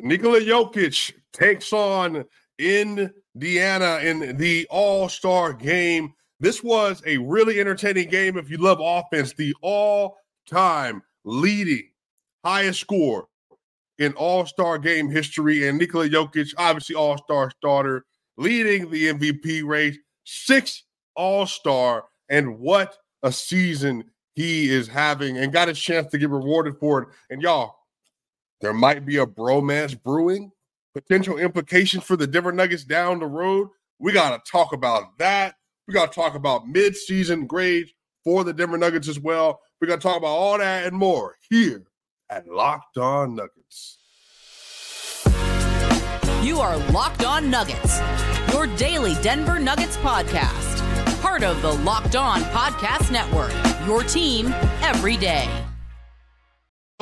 Nikola Jokic takes on Indiana in the All Star game. This was a really entertaining game if you love offense. The all time leading highest score in All Star game history. And Nikola Jokic, obviously All Star starter, leading the MVP race, six All Star. And what a season he is having, and got a chance to get rewarded for it. And y'all, there might be a bromance brewing, potential implications for the Denver Nuggets down the road. We got to talk about that. We got to talk about mid-season grades for the Denver Nuggets as well. We got to talk about all that and more here at Locked On Nuggets. You are Locked On Nuggets, your daily Denver Nuggets podcast. Part of the Locked On Podcast Network, your team every day.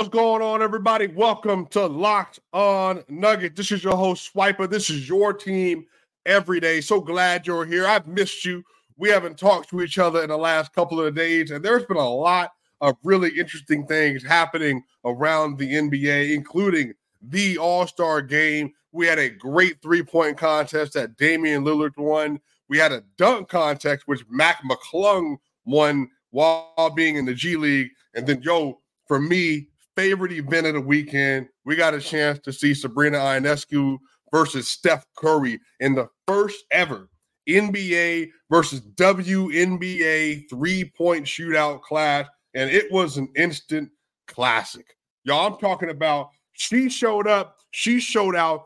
What's going on, everybody? Welcome to Locked On Nugget. This is your host, Swiper. This is your team every day. So glad you're here. I've missed you. We haven't talked to each other in the last couple of days, and there's been a lot of really interesting things happening around the NBA, including the All Star game. We had a great three point contest that Damian Lillard won. We had a dunk contest, which Mac McClung won while being in the G League. And then, yo, for me, favorite event of the weekend, we got a chance to see Sabrina Ionescu versus Steph Curry in the first ever NBA versus WNBA three point shootout clash and it was an instant classic. Y'all, I'm talking about she showed up, she showed out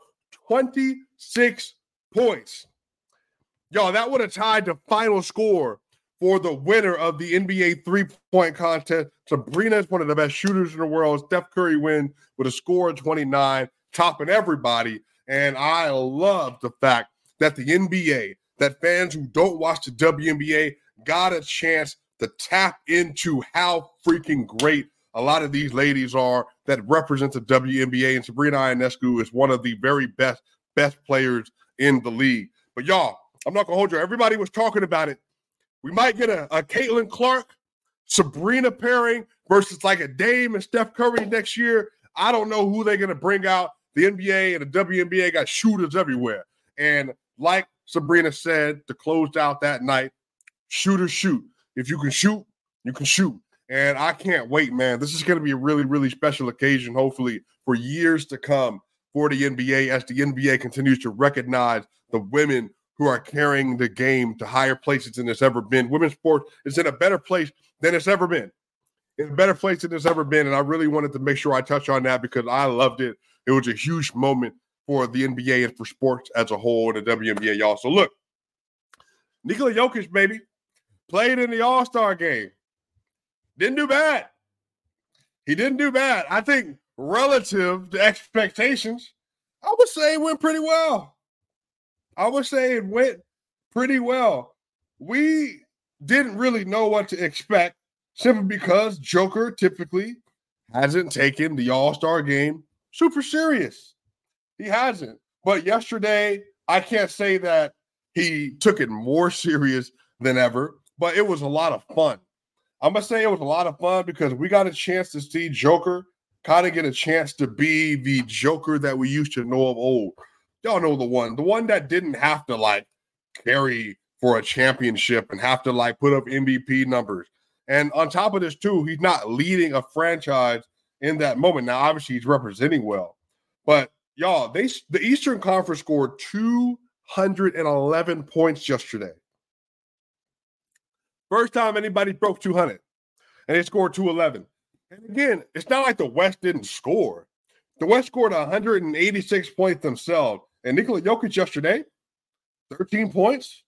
26 points. Y'all, that would have tied the final score for the winner of the NBA three point contest. Sabrina is one of the best shooters in the world. Steph Curry wins with a score of 29, topping everybody. And I love the fact that the NBA, that fans who don't watch the WNBA got a chance to tap into how freaking great a lot of these ladies are that represent the WNBA. And Sabrina Ionescu is one of the very best, best players in the league. But y'all, I'm not gonna hold you. Everybody was talking about it. We might get a, a Caitlin Clark, Sabrina pairing versus like a Dame and Steph Curry next year. I don't know who they're gonna bring out. The NBA and the WNBA got shooters everywhere. And like Sabrina said to close out that night, shooters shoot. If you can shoot, you can shoot. And I can't wait, man. This is going to be a really, really special occasion, hopefully, for years to come for the NBA as the NBA continues to recognize the women who are carrying the game to higher places than it's ever been. Women's sports is in a better place than it's ever been. In a better place than it's ever been. And I really wanted to make sure I touch on that because I loved it. It was a huge moment for the NBA and for sports as a whole and the WNBA, y'all. So look, Nikola Jokic, baby, played in the All Star game. Didn't do bad. He didn't do bad. I think relative to expectations, I would say went pretty well. I would say it went pretty well. We didn't really know what to expect simply because Joker typically hasn't taken the All Star game super serious. He hasn't. But yesterday, I can't say that he took it more serious than ever but it was a lot of fun. I'm gonna say it was a lot of fun because we got a chance to see Joker kind of get a chance to be the Joker that we used to know of old. Y'all know the one, the one that didn't have to like carry for a championship and have to like put up MVP numbers. And on top of this, too, he's not leading a franchise in that moment. Now, obviously, he's representing well, but y'all, they the Eastern Conference scored 211 points yesterday. First time anybody broke 200, and they scored 211. And again, it's not like the West didn't score. The West scored 186 points themselves. And Nikola Jokic yesterday, 13 points,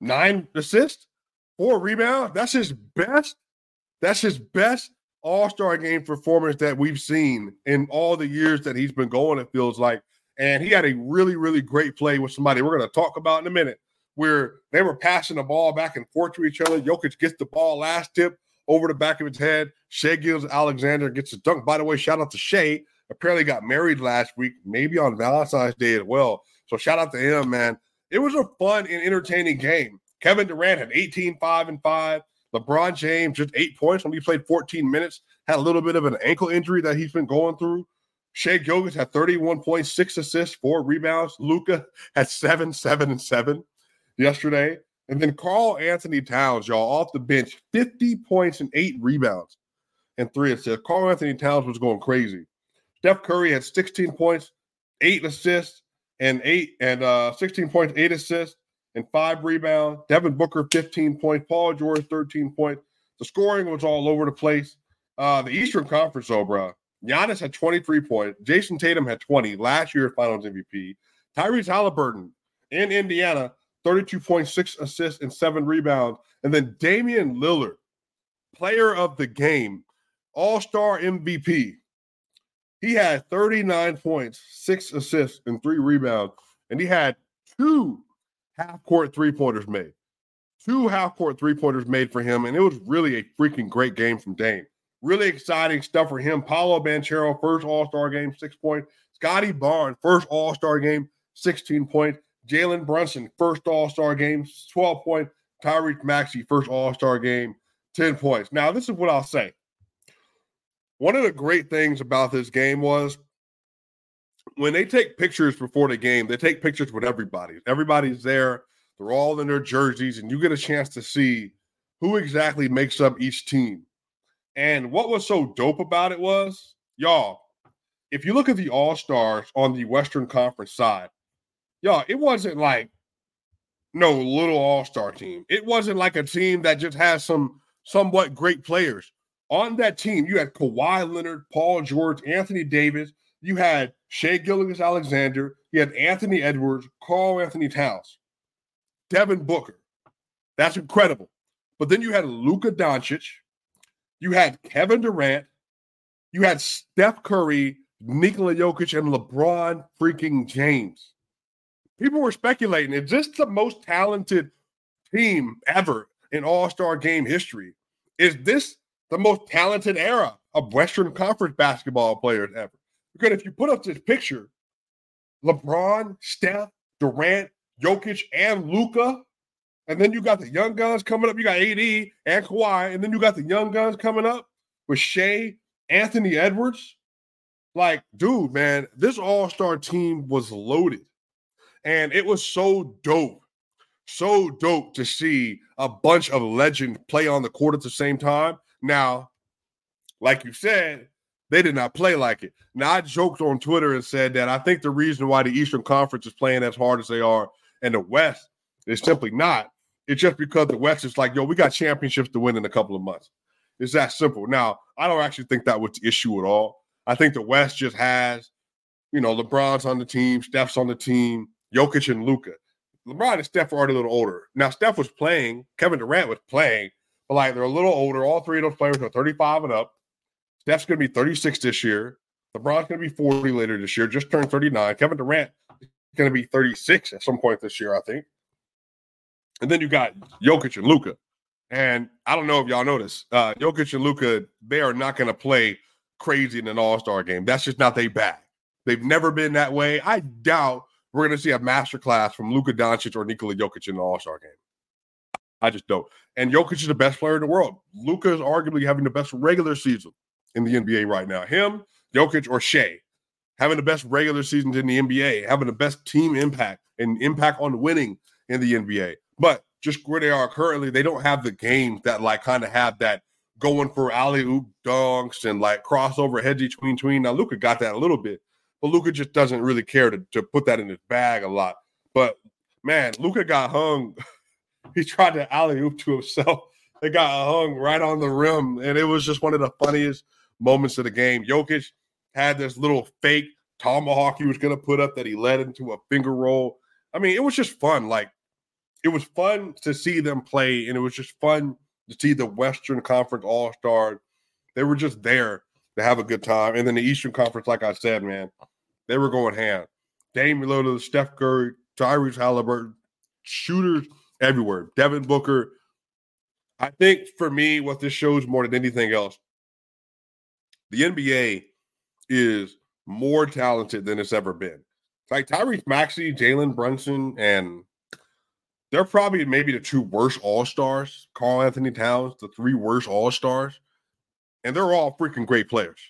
nine assists, four rebounds. That's his best. That's his best All Star game performance that we've seen in all the years that he's been going. It feels like, and he had a really, really great play with somebody we're going to talk about in a minute where they were passing the ball back and forth to each other. Jokic gets the ball last tip over the back of his head. Shai Gilgeous-Alexander gets a dunk. By the way, shout out to Shai. Apparently got married last week, maybe on Valentine's Day as well. So shout out to him, man. It was a fun and entertaining game. Kevin Durant had 18, 5, and 5. LeBron James just eight points when he played 14 minutes. Had a little bit of an ankle injury that he's been going through. Shai Gilgeous had 31.6 assists, four rebounds. Luka had seven, seven, and seven yesterday. And then Karl-Anthony Towns, y'all, off the bench, 50 points and eight rebounds and three assists. Karl-Anthony Towns was going crazy. Steph Curry had 16 points, eight assists, and eight and uh 16 points, eight assists, and five rebounds. Devin Booker, 15 points. Paul George, 13 points. The scoring was all over the place. Uh the Eastern Conference, though, bro. Giannis had 23 points. Jayson Tatum had 20 last year, finals MVP. Tyrese Halliburton in Indiana, 32.6 assists and seven rebounds. And then Damian Lillard, player of the game, all star MVP. He had 39 points, six assists, and three rebounds. And he had two half court three pointers made. Two half court three pointers made for him. And it was really a freaking great game from Dame. Really exciting stuff for him. Paolo Banchero, first All Star game, six points. Scottie Barnes, first All Star game, 16 points. Jalen Brunson, first All Star game, 12 points. Tyrese Maxey, first All Star game, 10 points. Now, this is what I'll say. One of the great things about this game was when they take pictures before the game, they take pictures with everybody. Everybody's there. They're all in their jerseys, and you get a chance to see who exactly makes up each team. And what was so dope about it was, y'all, if you look at the All Stars on the Western Conference side, y'all, it wasn't like no little All Star team. It wasn't like a team that just has some somewhat great players. On that team, you had Kawhi Leonard, Paul George, Anthony Davis. You had Shai Gilgeous Alexander. You had Anthony Edwards, Karl-Anthony Towns, Devin Booker. That's incredible. But then you had Luka Doncic, you had Kevin Durant, you had Steph Curry, Nikola Jokic, and LeBron freaking James. People were speculating, is this the most talented team ever in All Star game history? Is this the most talented era of Western Conference basketball players ever? Because if you put up this picture, LeBron, Steph, Durant, Jokic, and Luka, and then you got the young guns coming up. You got AD and Kawhi. And then you got the young guns coming up with Shai, Anthony Edwards. Like, dude, man, this all star team was loaded. And it was so dope. So dope to see a bunch of legends play on the court at the same time. Now, like you said, they did not play like it. Now, I joked on Twitter and said that I think the reason why the Eastern Conference is playing as hard as they are and the West is simply not it's just because the West is like, yo, we got championships to win in a couple of months. It's that simple. Now, I don't actually think that was the issue at all. I think the West just has, you know, LeBron's on the team, Steph's on the team, Jokic and Luka. LeBron and Steph are already a little older. Now, Steph was playing, Kevin Durant was playing, but like they're a little older. All three of those players are 35 and up. Steph's going to be 36 this year. LeBron's going to be 40 later this year, just turned 39. Kevin Durant is going to be 36 at some point this year, I think. And then you got Jokic and Luka. And I don't know if y'all this. Uh, Jokic and Luka, they are not going to play crazy in an all star game. That's just not their bag. They've never been that way. I doubt we're going to see a masterclass from Luka Doncic or Nikola Jokic in the all star game. I just don't. And Jokic is the best player in the world. Luka is arguably having the best regular season in the NBA right now. Him, Jokic, or Shai having the best regular seasons in the NBA, having the best team impact and impact on winning in the NBA. But just where they are currently, they don't have the games that like kind of have that going for alley oop dunks and like crossover headsy tween tween. Now Luka got that a little bit, but Luka just doesn't really care to, to put that in his bag a lot. But man, Luka got hung. he tried to alley oop to himself. They got hung right on the rim, and it was just one of the funniest moments of the game. Jokic had this little fake tomahawk he was going to put up that he led into a finger roll. I mean, it was just fun. Like it was fun to see them play, and it was just fun to see the Western Conference All Stars. They were just there to have a good time. And then the Eastern Conference, like I said, man, they were going hand. Dame Lillard, Steph Curry, Tyrese Halliburton, shooters everywhere. Devin Booker. I think for me, what this shows more than anything else, the NBA is more talented than it's ever been. Like Tyrese Maxey, Jalen Brunson, and they're probably maybe the two worst all stars. Karl-Anthony Towns, the three worst all stars, and they're all freaking great players.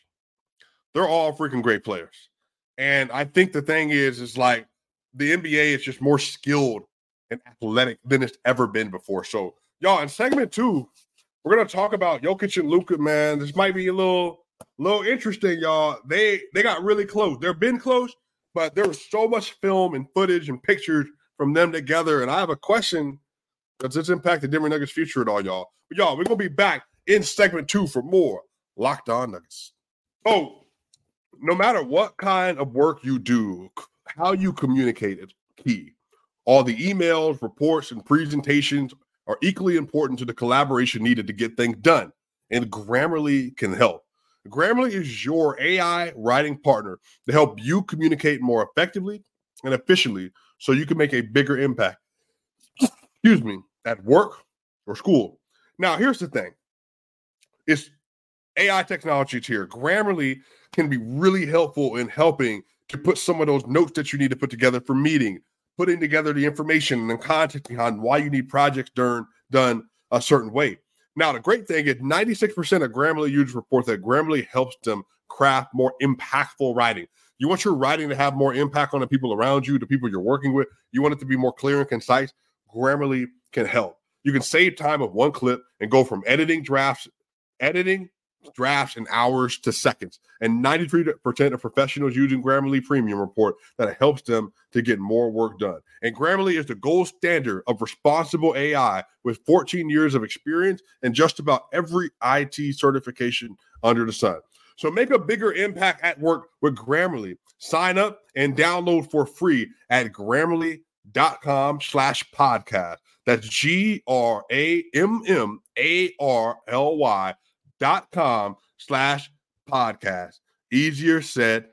They're all freaking great players. And I think the thing is, is like the NBA is just more skilled and athletic than it's ever been before. So, y'all, in segment two, we're gonna talk about Jokic and Luka. Man, this might be a little, little interesting, y'all. They they got really close. They've been close, but there was so much film and footage and pictures from them together. And I have a question: Does this impact the Denver Nuggets' future at all, y'all? But y'all, we're gonna be back in segment two for more Locked On Nuggets. Oh, no matter what kind of work you do, how you communicate is key. All the emails, reports, and presentations are equally important to the collaboration needed to get things done. And Grammarly can help. Grammarly is your AI writing partner to help you communicate more effectively and efficiently so you can make a bigger impact. Excuse me, at work or school. Now, here's the thing. It's AI technology here. Grammarly can be really helpful in helping to put some of those notes that you need to put together for meeting, putting together the information and content behind why you need projects done done a certain way. Now, the great thing is 96% of Grammarly users report that Grammarly helps them craft more impactful writing. You want your writing to have more impact on the people around you, the people you're working with. You want it to be more clear and concise. Grammarly can help. You can save time of one clip and go from editing drafts, editing drafts in hours to seconds. And 93% of professionals using Grammarly Premium report that it helps them to get more work done. And Grammarly is the gold standard of responsible AI with 14 years of experience and just about every IT certification under the sun. So make a bigger impact at work with Grammarly. Sign up and download for free at grammarly.com slash podcast. That's G R A M M A R L Y com slash podcast. Easier said,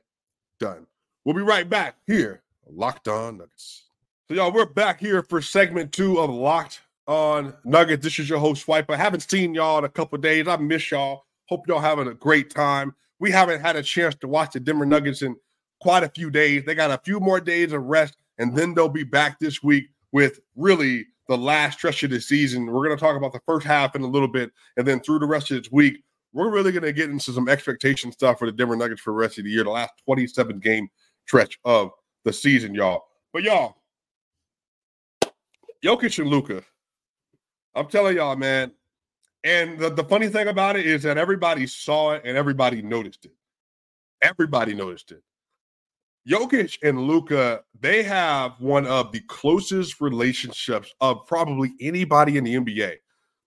done. We'll be right back here, Locked On Nuggets. So, y'all, we're back here for segment two of Locked On Nuggets. This is your host, Swipe. I haven't seen y'all in a couple days. I miss y'all. Hope y'all having a great time. We haven't had a chance to watch the Denver Nuggets in quite a few days. They got a few more days of rest, and then they'll be back this week with really the last stretch of the season. We're going to talk about the first half in a little bit, and then through the rest of this week, we're really going to get into some expectation stuff for the Denver Nuggets for the rest of the year, the last 27 game stretch of the season, y'all. But y'all, Jokic and Luka, I'm telling y'all, man. And the, the funny thing about it is that everybody saw it and everybody noticed it. Everybody noticed it. Jokic and Luka, they have one of the closest relationships of probably anybody in the NBA.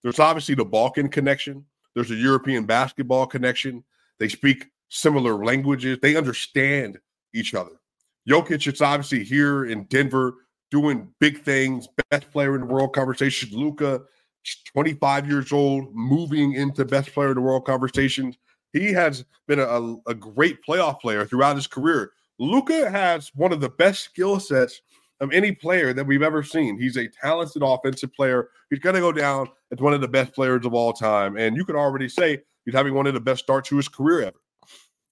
There's obviously the Balkan connection, there's a European basketball connection. They speak similar languages, they understand each other. Jokic, it's obviously here in Denver doing big things, best player in the world conversation. Luka, 25 years old, moving into best player in the world conversations. He has been a, a great playoff player throughout his career. Luka has one of the best skill sets of any player that we've ever seen. He's a talented offensive player. He's going to go down as one of the best players of all time. And you could already say he's having one of the best starts to his career ever.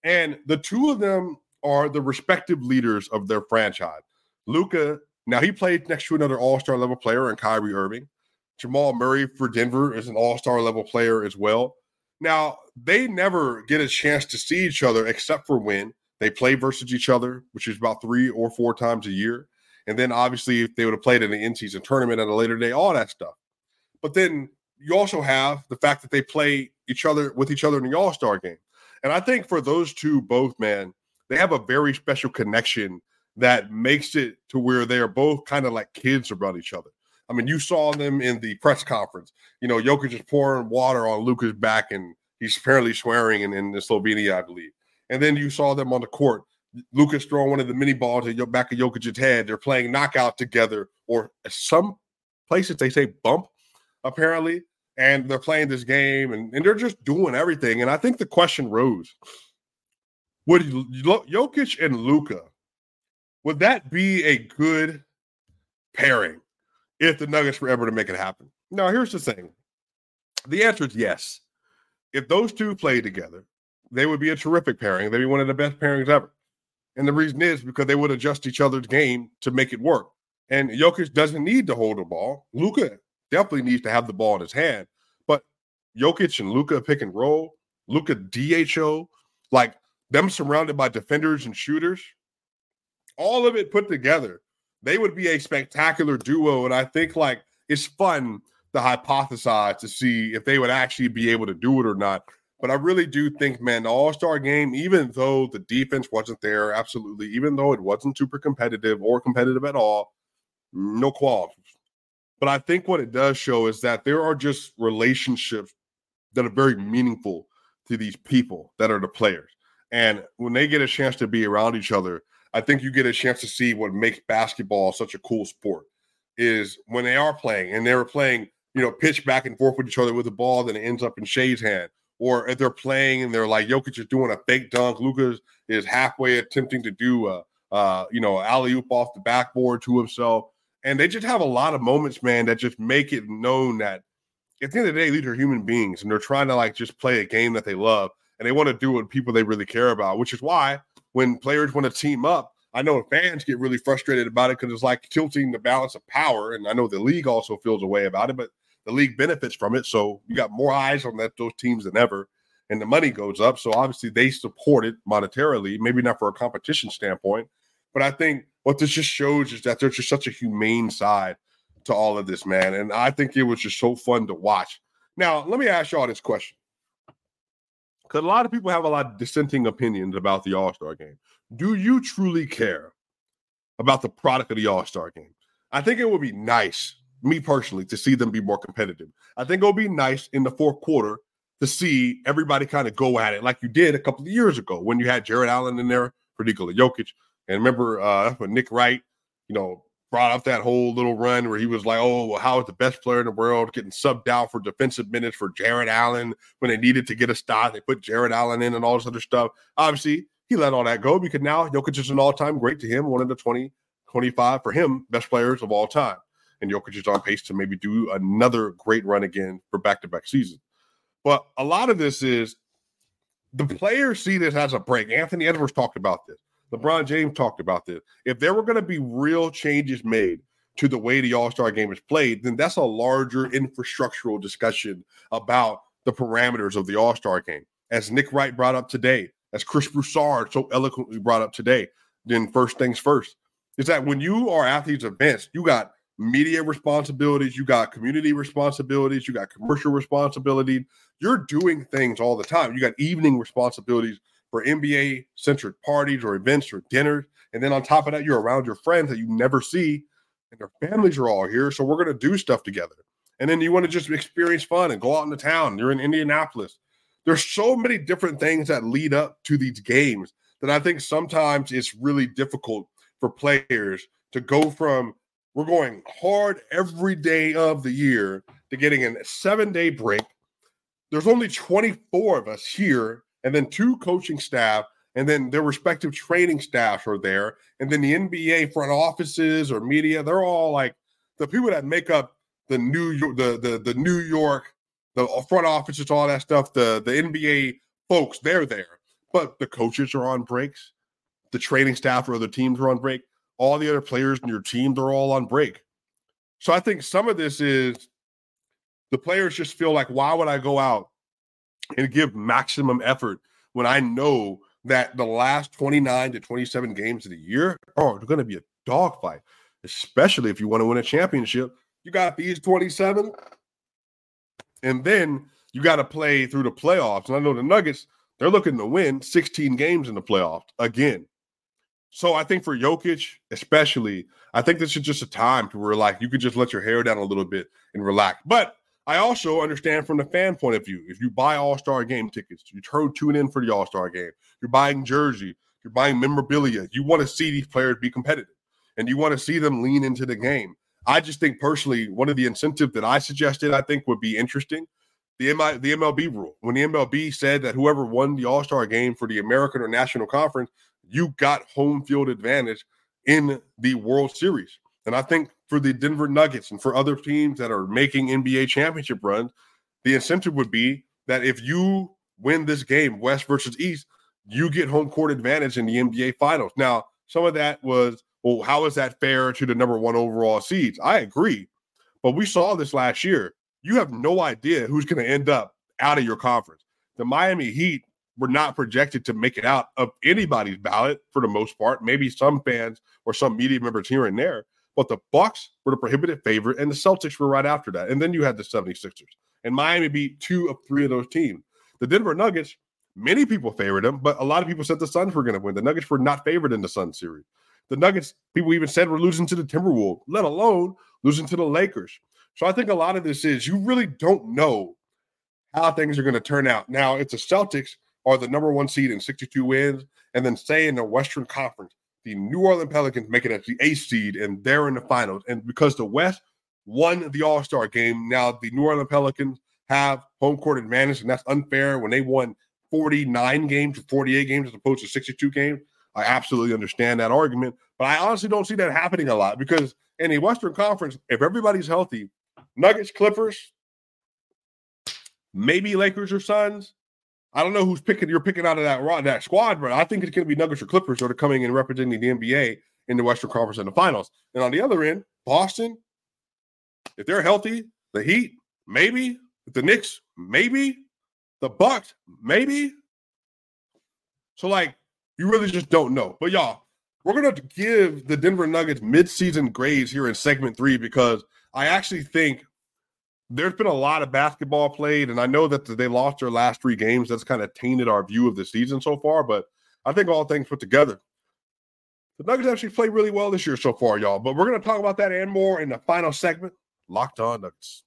And the two of them are the respective leaders of their franchise. Luka, now he played next to another all star level player in Kyrie Irving. Jamal Murray for Denver is an all star level player as well. Now, they never get a chance to see each other except for when they play versus each other, which is about three or four times a year. And then obviously, if they would have played in the in season tournament at a later day, all that stuff. But then you also have the fact that they play each other with each other in the All Star game. And I think for those two both, man, they have a very special connection that makes it to where they are both kind of like kids about each other. I mean, you saw them in the press conference. You know, Jokic is pouring water on Luka's back, and he's apparently swearing in, in Slovenia, I believe. And then you saw them on the court. Luka's throwing one of the mini balls at the back of Jokic's head. They're playing knockout together, or some places they say bump, apparently. And they're playing this game and, and they're just doing everything. And I think the question rose would Jokic and Luka, would that be a good pairing if the Nuggets were ever to make it happen? Now, here's the thing the answer is yes. If those two play together, they would be a terrific pairing. They'd be one of the best pairings ever. And the reason is because they would adjust each other's game to make it work. And Jokic doesn't need to hold the ball. Luka definitely needs to have the ball in his hand. But Jokic and Luka pick and roll, Luka DHO, like them surrounded by defenders and shooters, all of it put together, they would be a spectacular duo. And I think like it's fun to hypothesize to see if they would actually be able to do it or not. But I really do think, man, the All Star game, even though the defense wasn't there, absolutely, even though it wasn't super competitive or competitive at all, no qualms. But I think what it does show is that there are just relationships that are very meaningful to these people that are the players. And when they get a chance to be around each other, I think you get a chance to see what makes basketball such a cool sport is when they are playing and they're playing, you know, pitch back and forth with each other with the ball, then it ends up in Shai's hand. Or if they're playing and they're like Jokic is doing a fake dunk, Luka's is halfway attempting to do a, uh, you know, alley oop off the backboard to himself. And they just have a lot of moments, man, that just make it known that at the end of the day, these are human beings and they're trying to like just play a game that they love and they want to do what people they really care about, which is why when players want to team up, I know fans get really frustrated about it because it's like tilting the balance of power. And I know the league also feels a way about it, but the league benefits from it. So you got more eyes on that those teams than ever, and the money goes up. So obviously they support it monetarily, maybe not for a competition standpoint. But I think what this just shows is that there's just such a humane side to all of this, man. And I think it was just so fun to watch. Now, let me ask y'all this question because a lot of people have a lot of dissenting opinions about the All Star game. Do you truly care about the product of the All Star game? I think it would be nice, me personally, to see them be more competitive. I think it'll be nice in the fourth quarter to see everybody kind of go at it like you did a couple of years ago when you had Jarrett Allen in there for Nikola Jokic. And remember, uh, when Nick Wright, you know, brought up that whole little run where he was like, "Oh, well, how is the best player in the world getting subbed out for defensive minutes for Jarrett Allen when they needed to get a stop? They put Jarrett Allen in and all this other stuff." Obviously, he let all that go because now Jokic is an all-time great to him, one of the 20, 25 for him best players of all time, and Jokic is on pace to maybe do another great run again for back-to-back seasons. But a lot of this is the players see this as a break. Anthony Edwards talked about this. LeBron James talked about this. If there were going to be real changes made to the way the All Star game is played, then that's a larger infrastructural discussion about the parameters of the All Star game. As Nick Wright brought up today, as Chris Broussard so eloquently brought up today, then first things first is that when you are at these events, you got media responsibilities, you got community responsibilities, you got commercial responsibility. You're doing things all the time. You got evening responsibilities for NBA centric parties or events or dinners. And then on top of that, you're around your friends that you never see, and their families are all here. So we're going to do stuff together. And then you want to just experience fun and go out into town. You're in Indianapolis. There's so many different things that lead up to these games that I think sometimes it's really difficult for players to go from we're going hard every day of the year to getting a seven day break. There's only 24 of us here and then two coaching staff, and then their respective training staffs are there, and then the NBA front offices or media, they're all like the people that make up the New York, the the the New York, the front offices, all that stuff. The the NBA folks, they're there, but the coaches are on breaks, the training staff or other teams are on break. All the other players in your team, they're all on break. So I think some of this is the players just feel like, why would I go out and give maximum effort when I know that the last 29 to 27 games of the year are going to be a dogfight, especially if you want to win a championship. You got these 27, and then you got to play through the playoffs. And I know the Nuggets, they're looking to win 16 games in the playoffs again. So I think for Jokic, especially, I think this is just a time to where like you could just let your hair down a little bit and relax. But I also understand from the fan point of view. If you buy All Star game tickets, you turn tune in for the All Star game. You're buying jersey. You're buying memorabilia. You want to see these players be competitive, and you want to see them lean into the game. I just think personally, one of the incentives that I suggested, I think would be interesting, the MI, the MLB rule. When the MLB said that whoever won the All Star game for the American or National Conference, you got home field advantage in the World Series. And I think for the Denver Nuggets and for other teams that are making NBA championship runs, the incentive would be that if you win this game, West versus East, you get home court advantage in the NBA finals. Now, some of that was, well, how is that fair to the number one overall seeds? I agree. But we saw this last year. You have no idea who's going to end up out of your conference. The Miami Heat were not projected to make it out of anybody's ballot for the most part. Maybe some fans or some media members here and there. But the Bucks were the prohibited favorite, and the Celtics were right after that. And then you had the 76ers. And Miami beat two of three of those teams. The Denver Nuggets, many people favored them, but a lot of people said the Suns were going to win. The Nuggets were not favored in the Sun series. The Nuggets, people even said were losing to the Timberwolves, let alone losing to the Lakers. So I think a lot of this is you really don't know how things are going to turn out. Now, it's the Celtics are the number one seed in 62 wins, and then say in the Western Conference, the New Orleans Pelicans make it as the eighth seed, and they're in the finals. And because the West won the All Star game, now the New Orleans Pelicans have home court advantage, and that's unfair when they won 49 games to 48 games as opposed to 62 games. I absolutely understand that argument, but I honestly don't see that happening a lot because in the Western Conference, if everybody's healthy, Nuggets, Clippers, maybe Lakers or Suns, I don't know who's picking. You're picking out of that that squad, but I think it's going to be Nuggets or Clippers that are coming and representing the NBA in the Western Conference in the finals. And on the other end, Boston, if they're healthy, the Heat, maybe the Knicks, maybe the Bucks, maybe. So like, you really just don't know. But y'all, we're gonna give the Denver Nuggets midseason grades here in segment three because I actually think there's been a lot of basketball played, and I know that they lost their last three games. That's kind of tainted our view of the season so far. But I think all things put together, the Nuggets actually played really well this year so far, y'all. But we're going to talk about that and more in the final segment. Locked on Nuggets.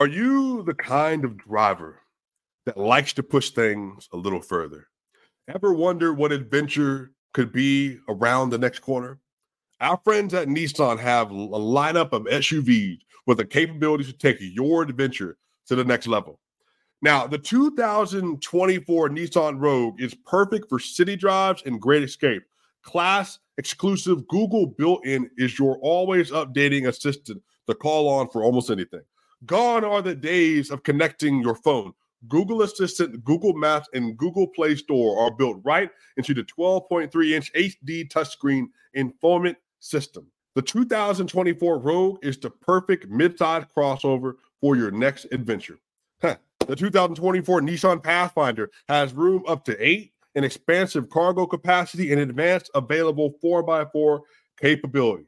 Are you the kind of driver that likes to push things a little further? Ever wonder what adventure could be around the next corner? Our friends at Nissan have a lineup of SUVs with the capabilities to take your adventure to the next level. Now, the 2024 Nissan Rogue is perfect for city drives and great escape. Class exclusive Google built in is your always updating assistant to call on for almost anything. Gone are the days of connecting your phone. Google Assistant, Google Maps, and Google Play Store are built right into the 12.3 inch HD touchscreen infotainment system. The 2024 Rogue is the perfect midsize crossover for your next adventure. Huh. The 2024 Nissan Pathfinder has room up to eight, an expansive cargo capacity, and advanced available 4x4 capability.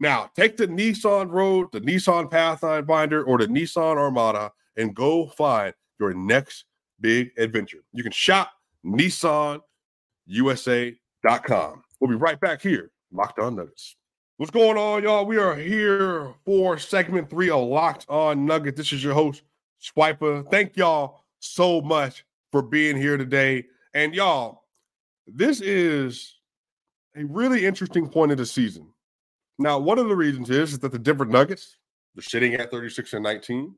Now, take the Nissan Rogue, the Nissan Pathfinder, or the Nissan Armada and go find your next big adventure. You can shop NissanUSA.com. We'll be right back here, Locked On Nuggets. What's going on, y'all? We are here for segment three of Locked On Nuggets. This is your host, Swiper. Thank y'all so much for being here today. And y'all, this is a really interesting point of the season. Now, one of the reasons is, is that the Denver Nuggets, they're sitting at 36 and 19.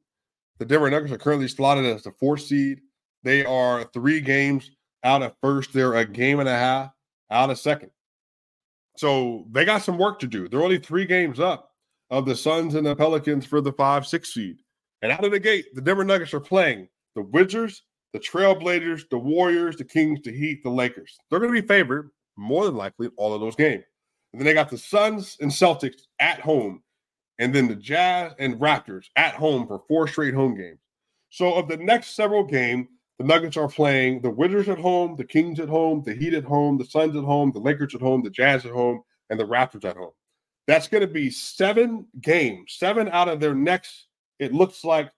The Denver Nuggets are currently slotted as the fourth seed. They are three games out of first. They're a game and a half out of second. So they got some work to do. They're only three games up of the Suns and the Pelicans for the five, six seed. And out of the gate, the Denver Nuggets are playing the Wizards, the Trailblazers, the Warriors, the Kings, the Heat, the Lakers. They're going to be favored more than likely in all of those games. And then they got the Suns and Celtics at home, and then the Jazz and Raptors at home for four straight home games. So of the next several games, the Nuggets are playing the Wizards at home, the Kings at home, the Heat at home, the Suns at home, the Lakers at home, the Jazz at home, and the Raptors at home. That's going to be seven games, seven out of their next, it looks like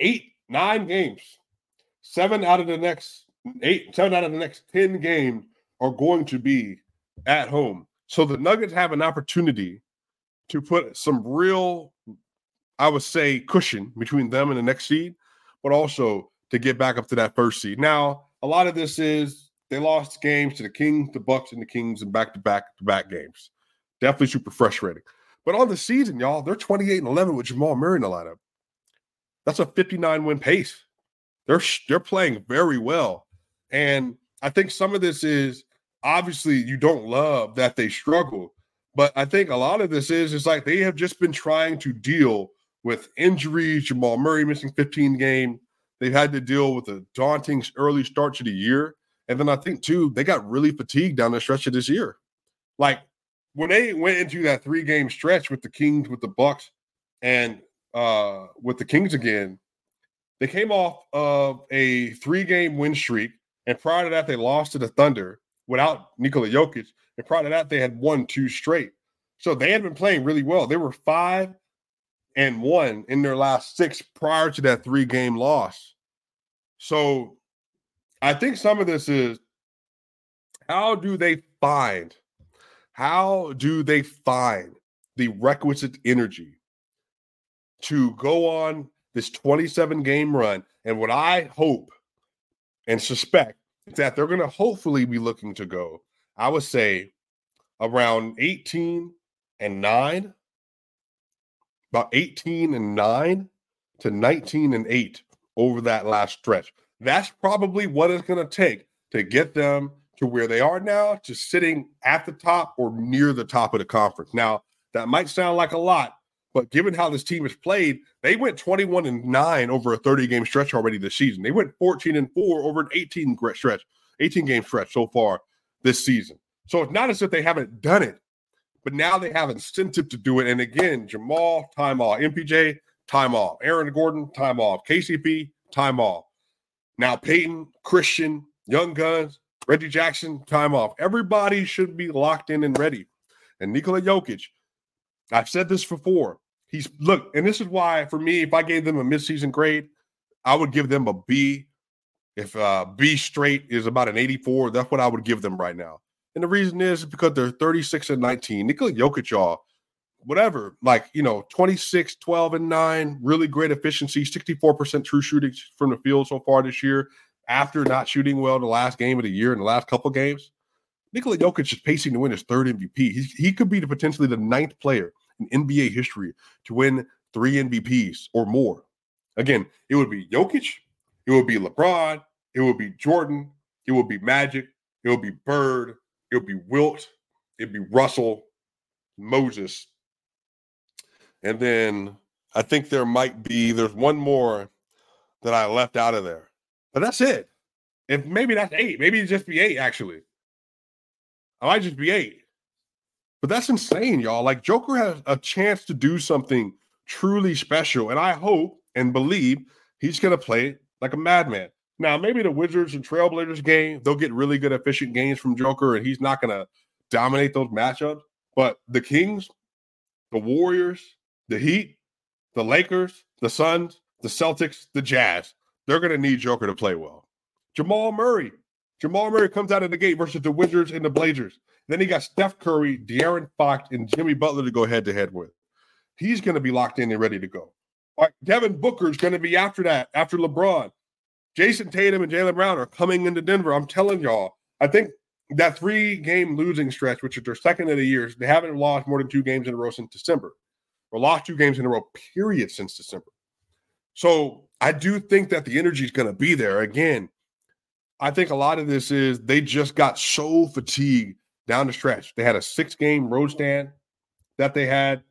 eight, nine games. Seven out of the next eight, seven out of the next 10 games are going to be at home. So the Nuggets have an opportunity to put some real, I would say, cushion between them and the next seed, but also to get back up to that first seed. Now, a lot of this is they lost games to the Kings, the Bucks, and the Kings in back to back to back games. Definitely super frustrating. But on the season, y'all, they're 28 and 11 with Jamal Murray in the lineup. That's a 59 win pace. They're they're playing very well. And I think some of this is obviously you don't love that they struggle, but I think a lot of this is is like they have just been trying to deal with injuries, Jamal Murray missing 15 games, They've had to deal with a daunting early start to the year. And then I think, too, they got really fatigued down the stretch of this year. Like when they went into that three game stretch with the Kings, with the Bucks, and uh, with the Kings again, they came off of a three game win streak. And prior to that, they lost to the Thunder without Nikola Jokic. And prior to that, they had won two straight. So they had been playing really well. They were five and one in their last six prior to that three game loss. So I think some of this is how do they find, how do they find the requisite energy to go on this 27 game run? And what I hope and suspect is that they're going to hopefully be looking to go, I would say, around 18 and 9 about 18 and 9 to 19 and 8 over that last stretch. That's probably what it's going to take to get them to where they are now to sitting at the top or near the top of the conference. Now, that might sound like a lot, but given how this team has played, they went 21 and 9 over a 30 game stretch already this season. They went 14 and 4 over an 18 stretch, 18 game stretch so far this season. So it's not as if they haven't done it, but now they have incentive to do it. And again, Jamal, time off. MPJ, time off. Aaron Gordon, time off. KCP, time off. Now Peyton, Christian, Young Guns, Reggie Jackson, time off. Everybody should be locked in and ready. And Nikola Jokic, I've said this before. He's look, and this is why for me, if I gave them a midseason grade, I would give them a B. If uh B straight is about an 84, that's what I would give them right now. And the reason is because they're 36 and 19. Nikola Jokic, y'all, whatever, like, you know, 26, 12 and 9, really great efficiency, 64% true shooting from the field so far this year after not shooting well in the last game of the year in the last couple games. Nikola Jokic is pacing to win his third MVP. He's, he could be the, potentially the ninth player in NBA history to win three MVPs or more. Again, it would be Jokic, it would be LeBron, it would be Jordan, it would be Magic, it would be Bird, it would be Wilt, it'd be Russell, Moses. And then I think there might be, there's one more that I left out of there. But that's it. And maybe that's eight. Maybe it just be eight, actually. I might just be eight. But that's insane, y'all. Like Joker has a chance to do something truly special. And I hope and believe he's to play like a madman. Now, maybe the Wizards and Trailblazers game, they'll get really good, efficient games from Joker, and he's not going to dominate those matchups. But the Kings, the Warriors, the Heat, the Lakers, the Suns, the Celtics, the Jazz, they're going to need Joker to play well. Jamal Murray. Jamal Murray comes out of the gate versus the Wizards and the Blazers. Then he got Steph Curry, De'Aaron Fox, and Jimmy Butler to go head to head with. He's going to be locked in and ready to go. All right, Devin Booker's going to be after that, after LeBron. Jayson Tatum and Jaylen Brown are coming into Denver. I'm telling y'all, I think that three game losing stretch, which is their second of the years, they haven't lost more than two games in a row since December, or lost two games in a row, period, since December. So I do think that the energy is going to be there. Again, I think a lot of this is they just got so fatigued down the stretch. They had a six game road stand that they had,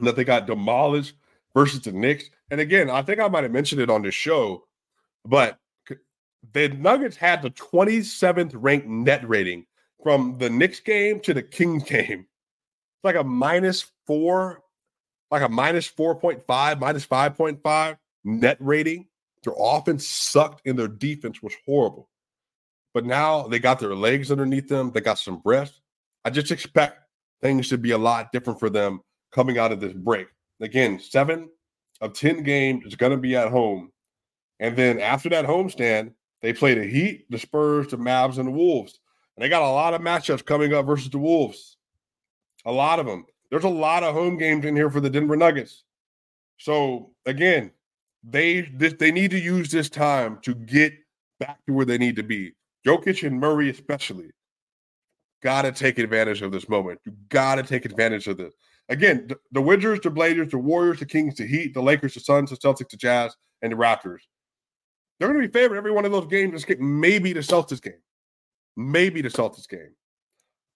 that they got demolished versus the Knicks. And again, I think I might have mentioned it on this show but the Nuggets had the 27th ranked net rating from the Knicks game to the Kings game. It's like a minus four, like a minus 4.5, minus 5.5 net rating. Their offense sucked and their defense was horrible. But now they got their legs underneath them. They got some rest. I just expect things to be a lot different for them coming out of this break. Again, seven of 10 games is going to be at home and then after that homestand, they play the Heat, the Spurs, the Mavs, and the Wolves. And they got a lot of matchups coming up versus the Wolves. A lot of them. There's a lot of home games in here for the Denver Nuggets. So again, they this, they need to use this time to get back to where they need to be. Jokic and Murray especially got to take advantage of this moment. You got to take advantage of this. Again, the, the Wizards, the Blazers, the Warriors, the Kings, the Heat, the Lakers, the Suns, the Celtics, the Jazz, and the Raptors they're going to be favored every one of those games. Maybe the Celtics game, maybe the Celtics game.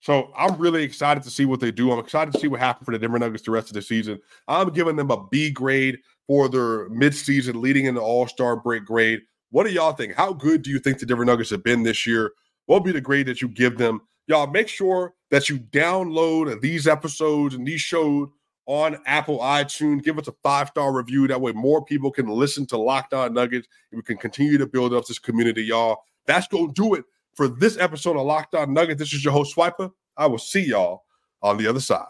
So I'm really excited to see what they do. I'm excited to see what happens for the Denver Nuggets the rest of the season. I'm giving them a B grade for their midseason leading into the All Star break grade. What do y'all think? How good do you think the Denver Nuggets have been this year? What will be the grade that you give them? Y'all make sure that you download these episodes and these shows on Apple iTunes. Give us a five star review. That way, more people can listen to Locked On Nuggets and we can continue to build up this community, y'all. That's going to do it for this episode of Locked On Nugget. This is your host, Swiper. I will see y'all on the other side.